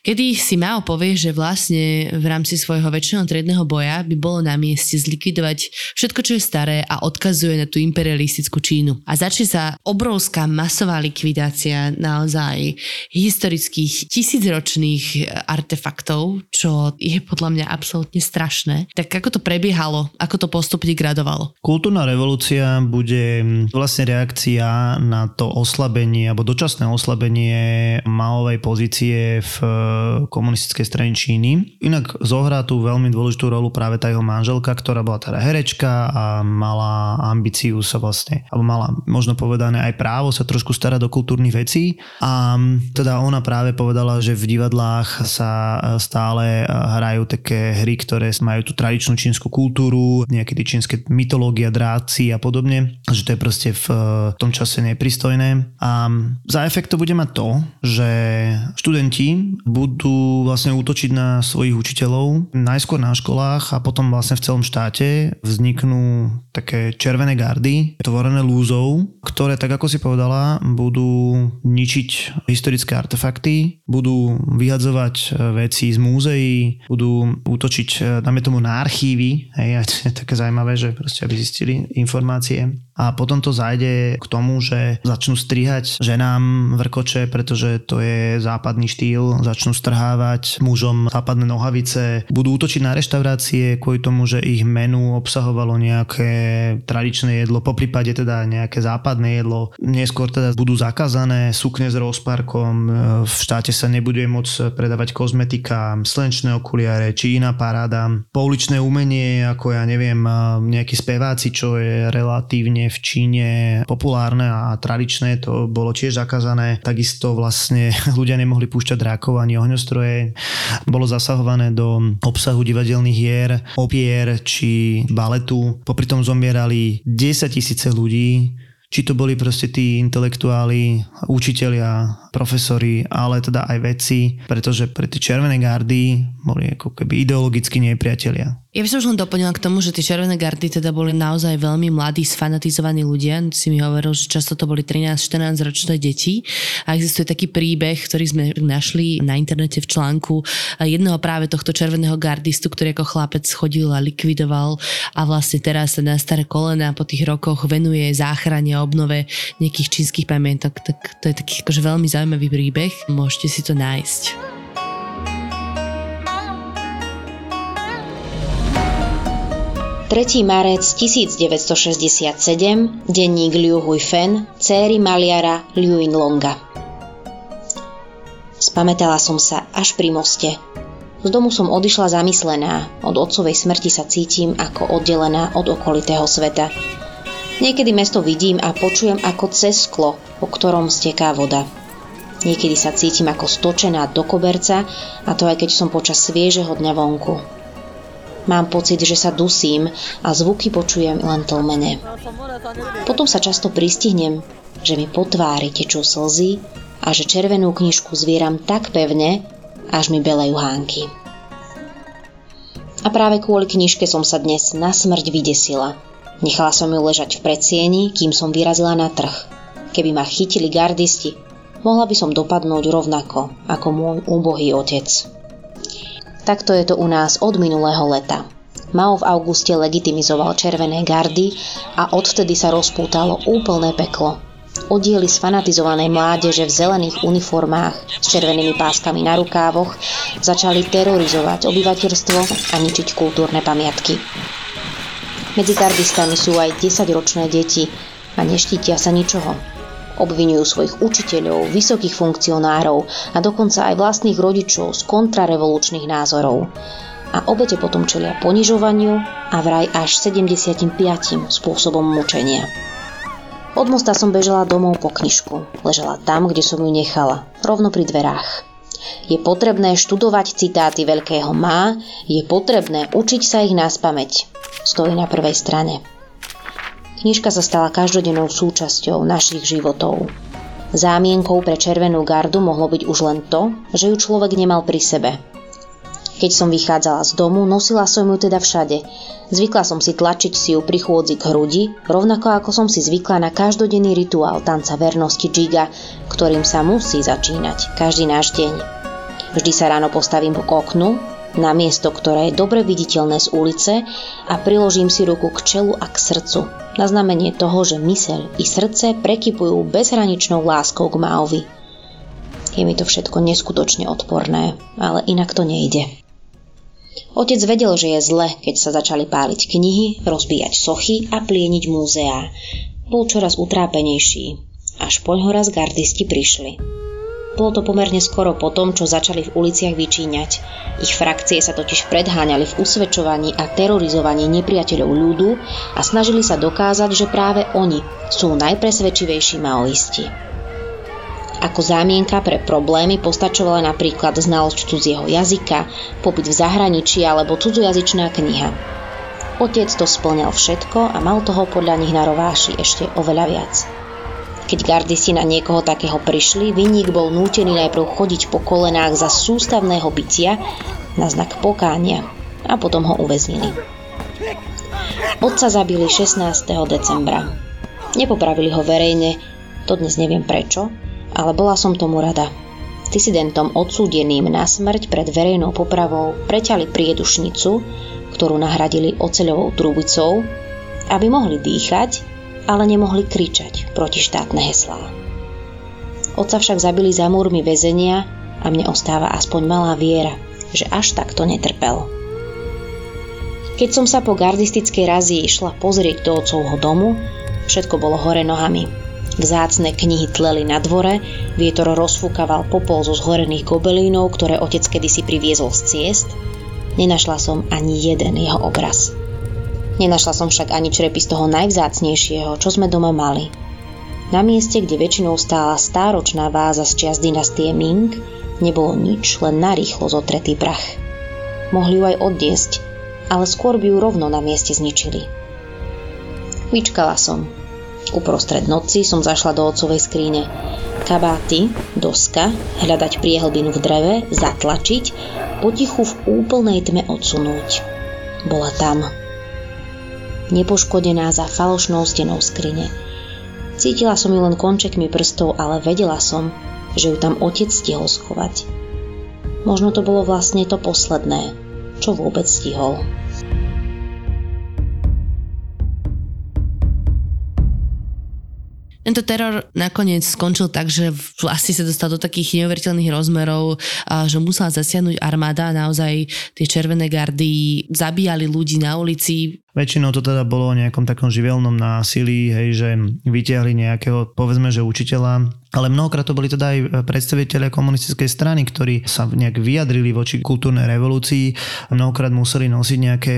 kedy si Mao povie, že vlastne v rámci svojho väčšného triedného boja by bolo na mieste zlikvidovať všetko, čo je staré a odkazuje na tú imperialistickú Čínu. A začne sa obrovská masová likvidácia naozaj historických tisícročných artefaktov, čo je podľa mňa absolútne strašné. Tak ako to prebiehalo? Ako to postupne gradovalo? Kultúrna revolúcia bude vlastne reakcia na to oslabenie alebo dočasné oslabenie Maovej pozície v komunistickej strany Číny. Inak zohrá tu veľmi dôležitú rolu práve tá jeho manželka, ktorá bola teda herečka a mala ambíciu sa vlastne, alebo mala možno povedané aj právo sa trošku starať do kultúrnych vecí a teda ona práve povedala, že v divadlách sa stále hrajú také hry, ktoré majú tú tradičnú čínsku kultúru, niekedy čínske mytológia, dráci a podobne, že to je proste v tom čase nepristojné a za efekt to bude mať to, že študenti budú vlastne útočiť na svojich učiteľov, najskôr na školách a potom vlastne v celom štáte vzniknú také červené gardy, tvorené lúzou, ktoré, tak ako si povedala, budú ničiť historické artefakty, budú vyhadzovať e, veci z múzeí, budú útočiť, e, dáme tomu, na archívy, hej, a to je také zaujímavé, že proste aby zistili informácie. A potom to zajde k tomu, že začnú strihať ženám vrkoče, pretože to je západný štýl, začnú strhávať mužom západné nohavice, budú útočiť na reštaurácie kvôli tomu, že ich menu obsahovalo nejaké tradičné jedlo, po prípade teda nejaké západné jedlo. Neskôr teda budú zakázané sukne s rozparkom, v štáte sa nebude môcť predávať kozmetika, slnečné okuliare či iná paráda. Pouličné umenie, ako ja neviem, nejakí speváci, čo je relatívne v Číne populárne a tradičné, to bolo tiež zakázané. Takisto vlastne <laughs> ľudia nemohli púšťať drákov ani ohňostroje. Bolo zasahované do obsahu divadelných hier, opier či baletu. Popri tom zomierali 10 tisíce ľudí, či to boli proste tí intelektuáli, učitelia, profesori, ale teda aj vedci, pretože pre tie červené gardy boli ako keby ideologicky nepriatelia. Ja by som už len doplnila k tomu, že tie červené gardy teda boli naozaj veľmi mladí, sfanatizovaní ľudia. Si mi hovoril, že často to boli 13-14 ročné deti. A existuje taký príbeh, ktorý sme našli na internete v článku jedného práve tohto červeného gardistu, ktorý ako chlapec chodil a likvidoval a vlastne teraz sa na staré kolena po tých rokoch venuje záchrane a obnove nejakých čínskych pamiatok. Tak to je taký akože veľmi zaujímavý príbeh. Môžete si to nájsť. 3. marec 1967, denník Liu Huifeng, céry maliara Liu Longa. Spametala som sa až pri moste. Z domu som odišla zamyslená, od otcovej smrti sa cítim ako oddelená od okolitého sveta. Niekedy mesto vidím a počujem ako cez sklo, po ktorom steká voda. Niekedy sa cítim ako stočená do koberca, a to aj keď som počas sviežeho dňa vonku. Mám pocit, že sa dusím a zvuky počujem len tlmené. Potom sa často pristihnem, že mi po tvári tečú slzy a že červenú knižku zvieram tak pevne, až mi belejú hánky. A práve kvôli knižke som sa dnes na smrť vydesila. Nechala som ju ležať v predsieni, kým som vyrazila na trh. Keby ma chytili gardisti, mohla by som dopadnúť rovnako ako môj úbohý otec. Takto je to u nás od minulého leta. Mao v auguste legitimizoval červené gardy a odvtedy sa rozpútalo úplné peklo. Oddiely sfanatizovanej mládeže v zelených uniformách s červenými páskami na rukávoch začali terorizovať obyvateľstvo a ničiť kultúrne pamiatky. Medzi gardistami sú aj 10-ročné deti a neštítia sa ničoho. Obvinujú svojich učiteľov, vysokých funkcionárov a dokonca aj vlastných rodičov z kontrarevolučných názorov. A obete potom čelia ponižovaniu a vraj až 75. spôsobom mučenia. Od mosta som bežala domov po knižku. Ležela tam, kde som ju nechala, rovno pri dverách. Je potrebné študovať citáty veľkého má, je potrebné učiť sa ich nás pamäť. Stojí na prvej strane. Knižka sa stala každodennou súčasťou našich životov. Zámienkou pre červenú gardu mohlo byť už len to, že ju človek nemal pri sebe, keď som vychádzala z domu, nosila som ju teda všade. Zvykla som si tlačiť si ju pri chôdzi k hrudi, rovnako ako som si zvykla na každodenný rituál tanca vernosti Giga, ktorým sa musí začínať každý náš deň. Vždy sa ráno postavím k oknu, na miesto, ktoré je dobre viditeľné z ulice a priložím si ruku k čelu a k srdcu, na znamenie toho, že myseľ i srdce prekypujú bezhraničnou láskou k Maovi. Je mi to všetko neskutočne odporné, ale inak to nejde. Otec vedel, že je zle, keď sa začali páliť knihy, rozbíjať sochy a plieniť múzeá. Bol čoraz utrápenejší, až raz gardisti prišli. Bolo to pomerne skoro po tom, čo začali v uliciach vyčíňať. Ich frakcie sa totiž predháňali v usvedčovaní a terorizovaní nepriateľov ľudu a snažili sa dokázať, že práve oni sú najpresvedčivejší maoisti. Ako zámienka pre problémy postačovala napríklad znalosť cudzieho jazyka, pobyt v zahraničí alebo cudzojazyčná kniha. Otec to splňal všetko a mal toho podľa nich na rováši ešte oveľa viac. Keď gardisti na niekoho takého prišli, vinník bol nútený najprv chodiť po kolenách za sústavného bytia na znak pokánia a potom ho uväznili. Otca zabili 16. decembra. Nepopravili ho verejne, to dnes neviem prečo, ale bola som tomu rada. Disidentom odsúdeným na smrť pred verejnou popravou preťali priedušnicu, ktorú nahradili oceľovou trubicou, aby mohli dýchať, ale nemohli kričať proti štátne heslá. Otca však zabili za múrmi väzenia a mne ostáva aspoň malá viera, že až takto netrpel. Keď som sa po gardistickej razii išla pozrieť do otcovho domu, všetko bolo hore nohami. Vzácne knihy tleli na dvore, vietor rozfúkaval popol zo zhorených gobelínov, ktoré otec kedysi priviezol z ciest. Nenašla som ani jeden jeho obraz. Nenašla som však ani črepy z toho najvzácnejšieho, čo sme doma mali. Na mieste, kde väčšinou stála stáročná váza z čias dynastie Ming, nebolo nič, len narýchlo zotretý prach. Mohli ju aj oddiesť, ale skôr by ju rovno na mieste zničili. Vyčkala som, Uprostred noci som zašla do otcovej skríne. Kabáty, doska, hľadať priehlbinu v dreve, zatlačiť, potichu v úplnej tme odsunúť. Bola tam. Nepoškodená za falošnou stenou skrine. Cítila som ju len končekmi prstov, ale vedela som, že ju tam otec stihol schovať. Možno to bolo vlastne to posledné, čo vôbec stihol. Tento teror nakoniec skončil tak, že vlastne sa dostal do takých neuveriteľných rozmerov, že musela zasiahnuť armáda a naozaj tie červené gardy zabíjali ľudí na ulici, Väčšinou to teda bolo o nejakom takom živelnom násilí, hej, že vytiahli nejakého, povedzme, že učiteľa, ale mnohokrát to boli teda aj predstaviteľe komunistickej strany, ktorí sa nejak vyjadrili voči kultúrnej revolúcii. Mnohokrát museli nosiť nejaké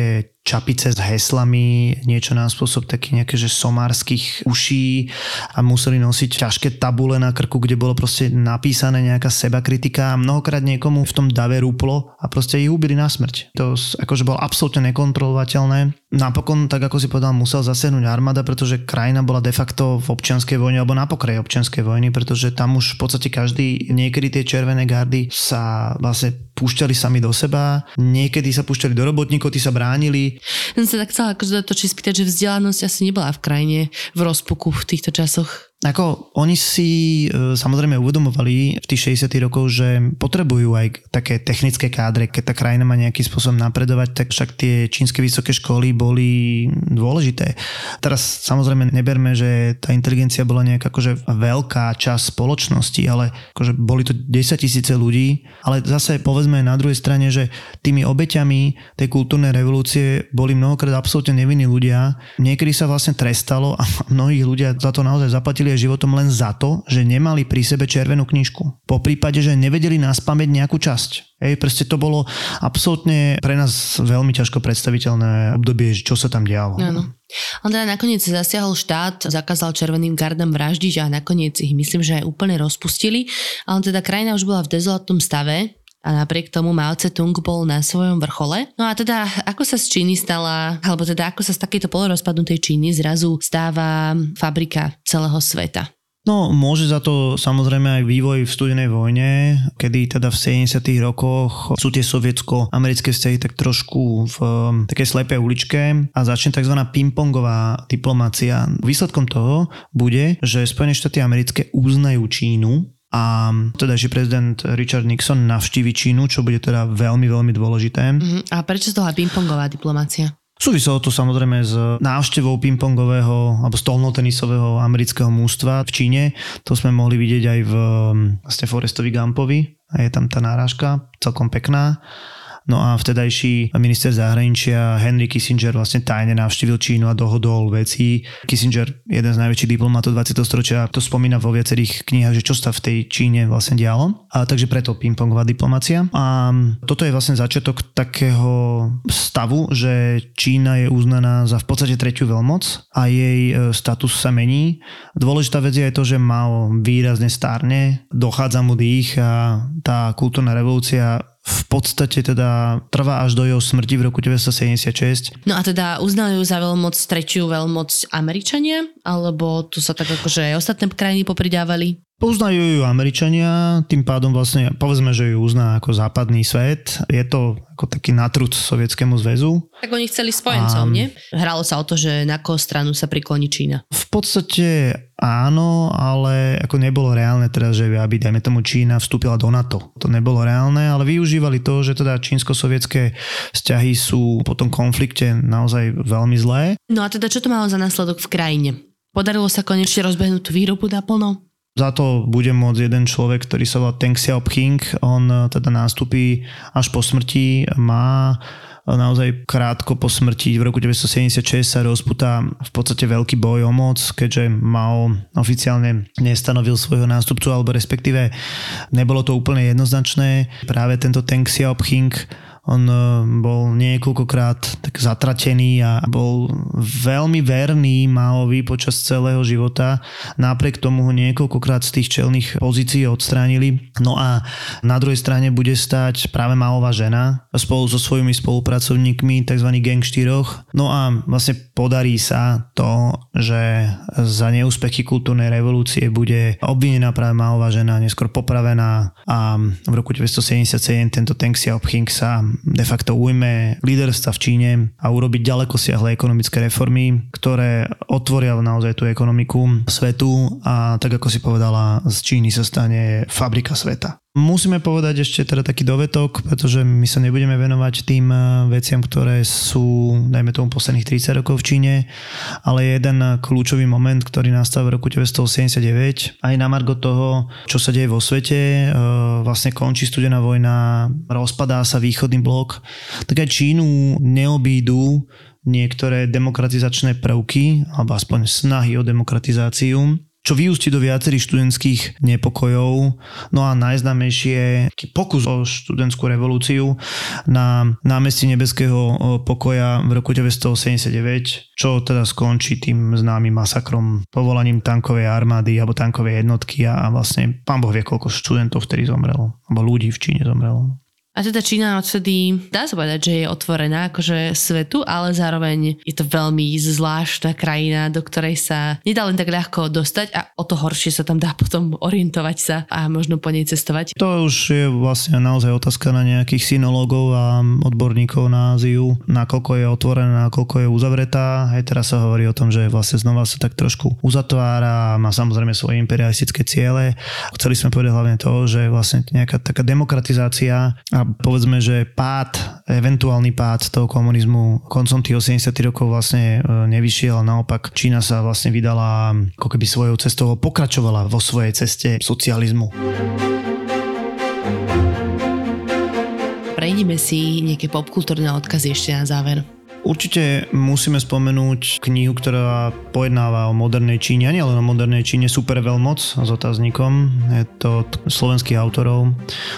čapice s heslami, niečo na spôsob taký nejaké, že somárskych uší a museli nosiť ťažké tabule na krku, kde bolo proste napísané nejaká seba kritika a mnohokrát niekomu v tom dave rúplo a proste ich ubili na smrť. To akože bolo absolútne nekontrolovateľné. Napokon, tak ako si povedal, musel zasiahnuť armáda, pretože krajina bola de facto v občianskej vojne alebo na pokraji občianskej vojny, pretože tam už v podstate každý, niekedy tie červené gardy sa vlastne púšťali sami do seba, niekedy sa púšťali do robotníkov, tí sa bránili. Som sa tak chcela akože to či spýtať, že vzdelanosť asi nebola v krajine v rozpuku v týchto časoch. Ako oni si e, samozrejme uvedomovali v tých 60 rokov, že potrebujú aj také technické kádre, keď tá krajina má nejaký spôsob napredovať, tak však tie čínske vysoké školy boli dôležité. Teraz samozrejme neberme, že tá inteligencia bola nejaká akože veľká časť spoločnosti, ale akože boli to 10 tisíce ľudí, ale zase povedzme na druhej strane, že tými obeťami tej kultúrnej revolúcie boli mnohokrát absolútne nevinní ľudia. Niekedy sa vlastne trestalo a mnohí ľudia za to naozaj zaplatili aj životom len za to, že nemali pri sebe červenú knižku. Po prípade, že nevedeli nás pamäť nejakú časť. Ej, proste to bolo absolútne pre nás veľmi ťažko predstaviteľné obdobie, čo sa tam dialo. Áno. On teda nakoniec zasiahol štát, zakázal červeným gardám vraždiť a nakoniec ich myslím, že aj úplne rozpustili. Ale teda krajina už bola v dezolátnom stave, a napriek tomu Mao Tse-tung bol na svojom vrchole. No a teda, ako sa z Číny stala, alebo teda ako sa z takejto polorozpadnutej Číny zrazu stáva fabrika celého sveta? No, môže za to samozrejme aj vývoj v studenej vojne, kedy teda v 70. rokoch sú tie sovietsko-americké vzťahy tak trošku v um, takej slepej uličke a začne tzv. pingpongová diplomácia. Výsledkom toho bude, že Spojené štáty americké uznajú Čínu a teda, že prezident Richard Nixon navštívi Čínu, čo bude teda veľmi, veľmi dôležité. Uh-huh. A prečo z toho pingpongová diplomácia? Súviselo to samozrejme s návštevou pingpongového alebo stolnotenisového amerického mústva v Číne. To sme mohli vidieť aj v vlastne Forestovi Gumpovi. A je tam tá náražka, celkom pekná. No a vtedajší minister zahraničia Henry Kissinger vlastne tajne navštívil Čínu a dohodol veci. Kissinger, jeden z najväčších diplomatov 20. storočia, to spomína vo viacerých knihách, že čo sa v tej Číne vlastne dialo. A takže preto pingpongová diplomácia. A toto je vlastne začiatok takého stavu, že Čína je uznaná za v podstate tretiu veľmoc a jej e, status sa mení. Dôležitá vec je aj to, že Mao výrazne stárne, dochádza mu dých a tá kultúrna revolúcia v podstate teda trvá až do jeho smrti v roku 1976. No a teda uznajú za veľmoc tretiu veľmoc Američania? Alebo tu sa tak akože aj ostatné krajiny popridávali? Uznajú ju Američania, tým pádom vlastne povedzme, že ju uzná ako západný svet. Je to ako taký natrut Sovietskému zväzu. Tak oni chceli spojencov, a... nie? Hralo sa o to, že na koho stranu sa prikloní Čína. V podstate áno, ale ako nebolo reálne teraz, že aby, dajme tomu, Čína vstúpila do NATO. To nebolo reálne, ale využívali to, že teda čínsko-sovietské vzťahy sú po tom konflikte naozaj veľmi zlé. No a teda čo to malo za následok v krajine? Podarilo sa konečne rozbehnúť výrobu naplno? Za to bude môcť jeden človek, ktorý sa volá Teng Xiaoping. On e, teda nástupí až po smrti, má e, naozaj krátko po smrti v roku 1976 sa rozputá v podstate veľký boj o moc, keďže Mao oficiálne nestanovil svojho nástupcu, alebo respektíve nebolo to úplne jednoznačné. Práve tento Teng Xiaoping on e, bol niekoľkokrát tak zatratený a bol veľmi verný Maovi počas celého života. Napriek tomu ho niekoľkokrát z tých čelných pozícií odstránili. No a na druhej strane bude stať práve Maová žena spolu so svojimi spolupracovníkmi, tzv. gang štyroch. No a vlastne podarí sa to, že za neúspechy kultúrnej revolúcie bude obvinená práve Maová žena, neskôr popravená a v roku 1977 tento Teng Xiaoping sa de facto ujme líderstva v Číne a urobiť ďaleko siahle ekonomické reformy, ktoré otvoria naozaj tú ekonomiku svetu a tak ako si povedala, z Číny sa stane fabrika sveta. Musíme povedať ešte teda taký dovetok, pretože my sa nebudeme venovať tým eh, veciam, ktoré sú, dajme tomu, posledných 30 rokov v Číne, ale jeden kľúčový moment, ktorý nastal v roku 1989, aj na margo toho, čo sa deje vo svete, eh, vlastne končí studená vojna, rozpadá sa východný blok, tak aj Čínu neobídu niektoré demokratizačné prvky, alebo aspoň snahy o demokratizáciu čo vyústi do viacerých študentských nepokojov. No a najznámejšie je pokus o študentskú revolúciu na námestí Nebeského pokoja v roku 1979, čo teda skončí tým známym masakrom, povolaním tankovej armády alebo tankovej jednotky a, a vlastne pán Boh vie, koľko študentov vtedy zomrelo, alebo ľudí v Číne zomrelo. A teda Čína odvtedy, dá sa povedať, že je otvorená akože svetu, ale zároveň je to veľmi zvláštna krajina, do ktorej sa nedá len tak ľahko dostať a o to horšie sa tam dá potom orientovať sa a možno po nej cestovať. To už je vlastne naozaj otázka na nejakých synológov a odborníkov na Áziu, nakoľko je otvorená, nakoľko je uzavretá. Aj teraz sa hovorí o tom, že vlastne znova sa tak trošku uzatvára a má samozrejme svoje imperialistické ciele. Chceli sme povedať hlavne to, že vlastne nejaká taká demokratizácia a povedzme, že pád, eventuálny pád toho komunizmu koncom tých 80 rokov vlastne e, nevyšiel, naopak Čína sa vlastne vydala ako keby svojou cestou pokračovala vo svojej ceste socializmu. Prejdime si nejaké popkultúrne odkazy ešte na záver. Určite musíme spomenúť knihu, ktorá pojednáva o modernej Číne, nie len o modernej Číne, Super veľmoc s otáznikom. Je to od slovenských autorov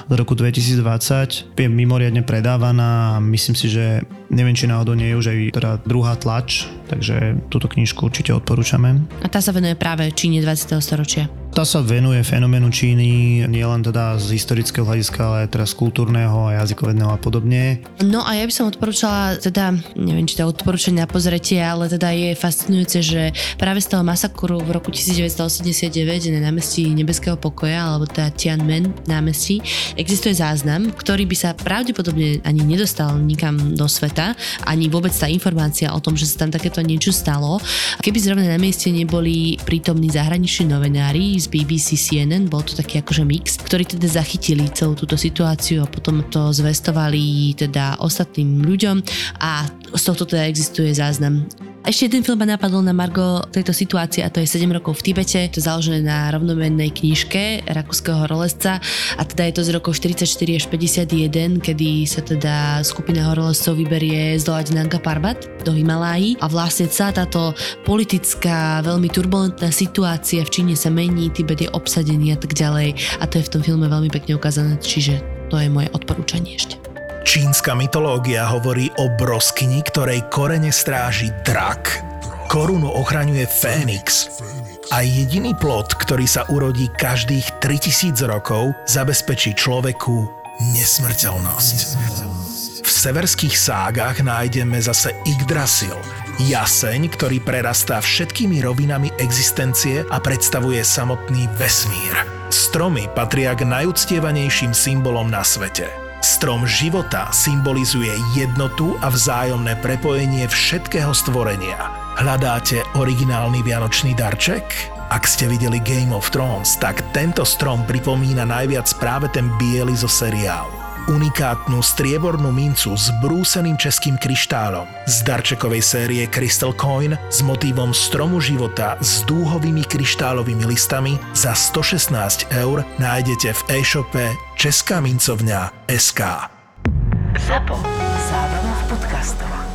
z roku 2020. Je mimoriadne predávaná a myslím si, že neviem, či náhodou nie je už aj teda druhá tlač, takže túto knižku určite odporúčame. A tá sa venuje práve Číne 20. storočia. Tá sa venuje fenoménu Číny nielen teda z historického hľadiska, ale teraz z kultúrneho a jazykovedného a podobne. No a ja by som odporúčala, teda, neviem, či to odporúčanie na pozretie, ale teda je fascinujúce, že práve z toho masakru v roku 1989 na námestí Nebeského pokoja, alebo teda Tianmen námestí, existuje záznam, ktorý by sa pravdepodobne ani nedostal nikam do sveta, ani vôbec tá informácia o tom, že sa tam takéto niečo stalo. Keby zrovna na mieste neboli prítomní zahraniční novinári z BBC CNN, bol to taký akože mix, ktorí teda zachytili celú túto situáciu a potom to zvestovali teda ostatným ľuďom a z tohto teda existuje záznam. Ešte jeden film ma napadol na Margo tejto situácie a to je 7 rokov v Tibete. To je založené na rovnomennej knižke rakúskeho horolezca a teda je to z rokov 44 až 51, kedy sa teda skupina horolezcov vyberie zdolať Nanga Parbat do Himalájí a vlastne celá táto politická, veľmi turbulentná situácia v Číne sa mení, Tibet je obsadený a tak ďalej a to je v tom filme veľmi pekne ukázané, čiže to je moje odporúčanie ešte. Čínska mytológia hovorí o broskyni, ktorej korene stráži drak, korunu ochraňuje Fénix a jediný plod, ktorý sa urodí každých 3000 rokov, zabezpečí človeku nesmrteľnosť. V severských ságach nájdeme zase Yggdrasil, jaseň, ktorý prerastá všetkými rovinami existencie a predstavuje samotný vesmír. Stromy patria k najúctievanejším symbolom na svete. Strom života symbolizuje jednotu a vzájomné prepojenie všetkého stvorenia. Hľadáte originálny vianočný darček? Ak ste videli Game of Thrones, tak tento strom pripomína najviac práve ten biely zo seriálu unikátnu striebornú mincu s brúseným českým kryštálom z darčekovej série Crystal Coin s motívom stromu života s dúhovými kryštálovými listami za 116 eur nájdete v e-shope Česká mincovňa SK. ZAPO. Zábrná v podcastovách.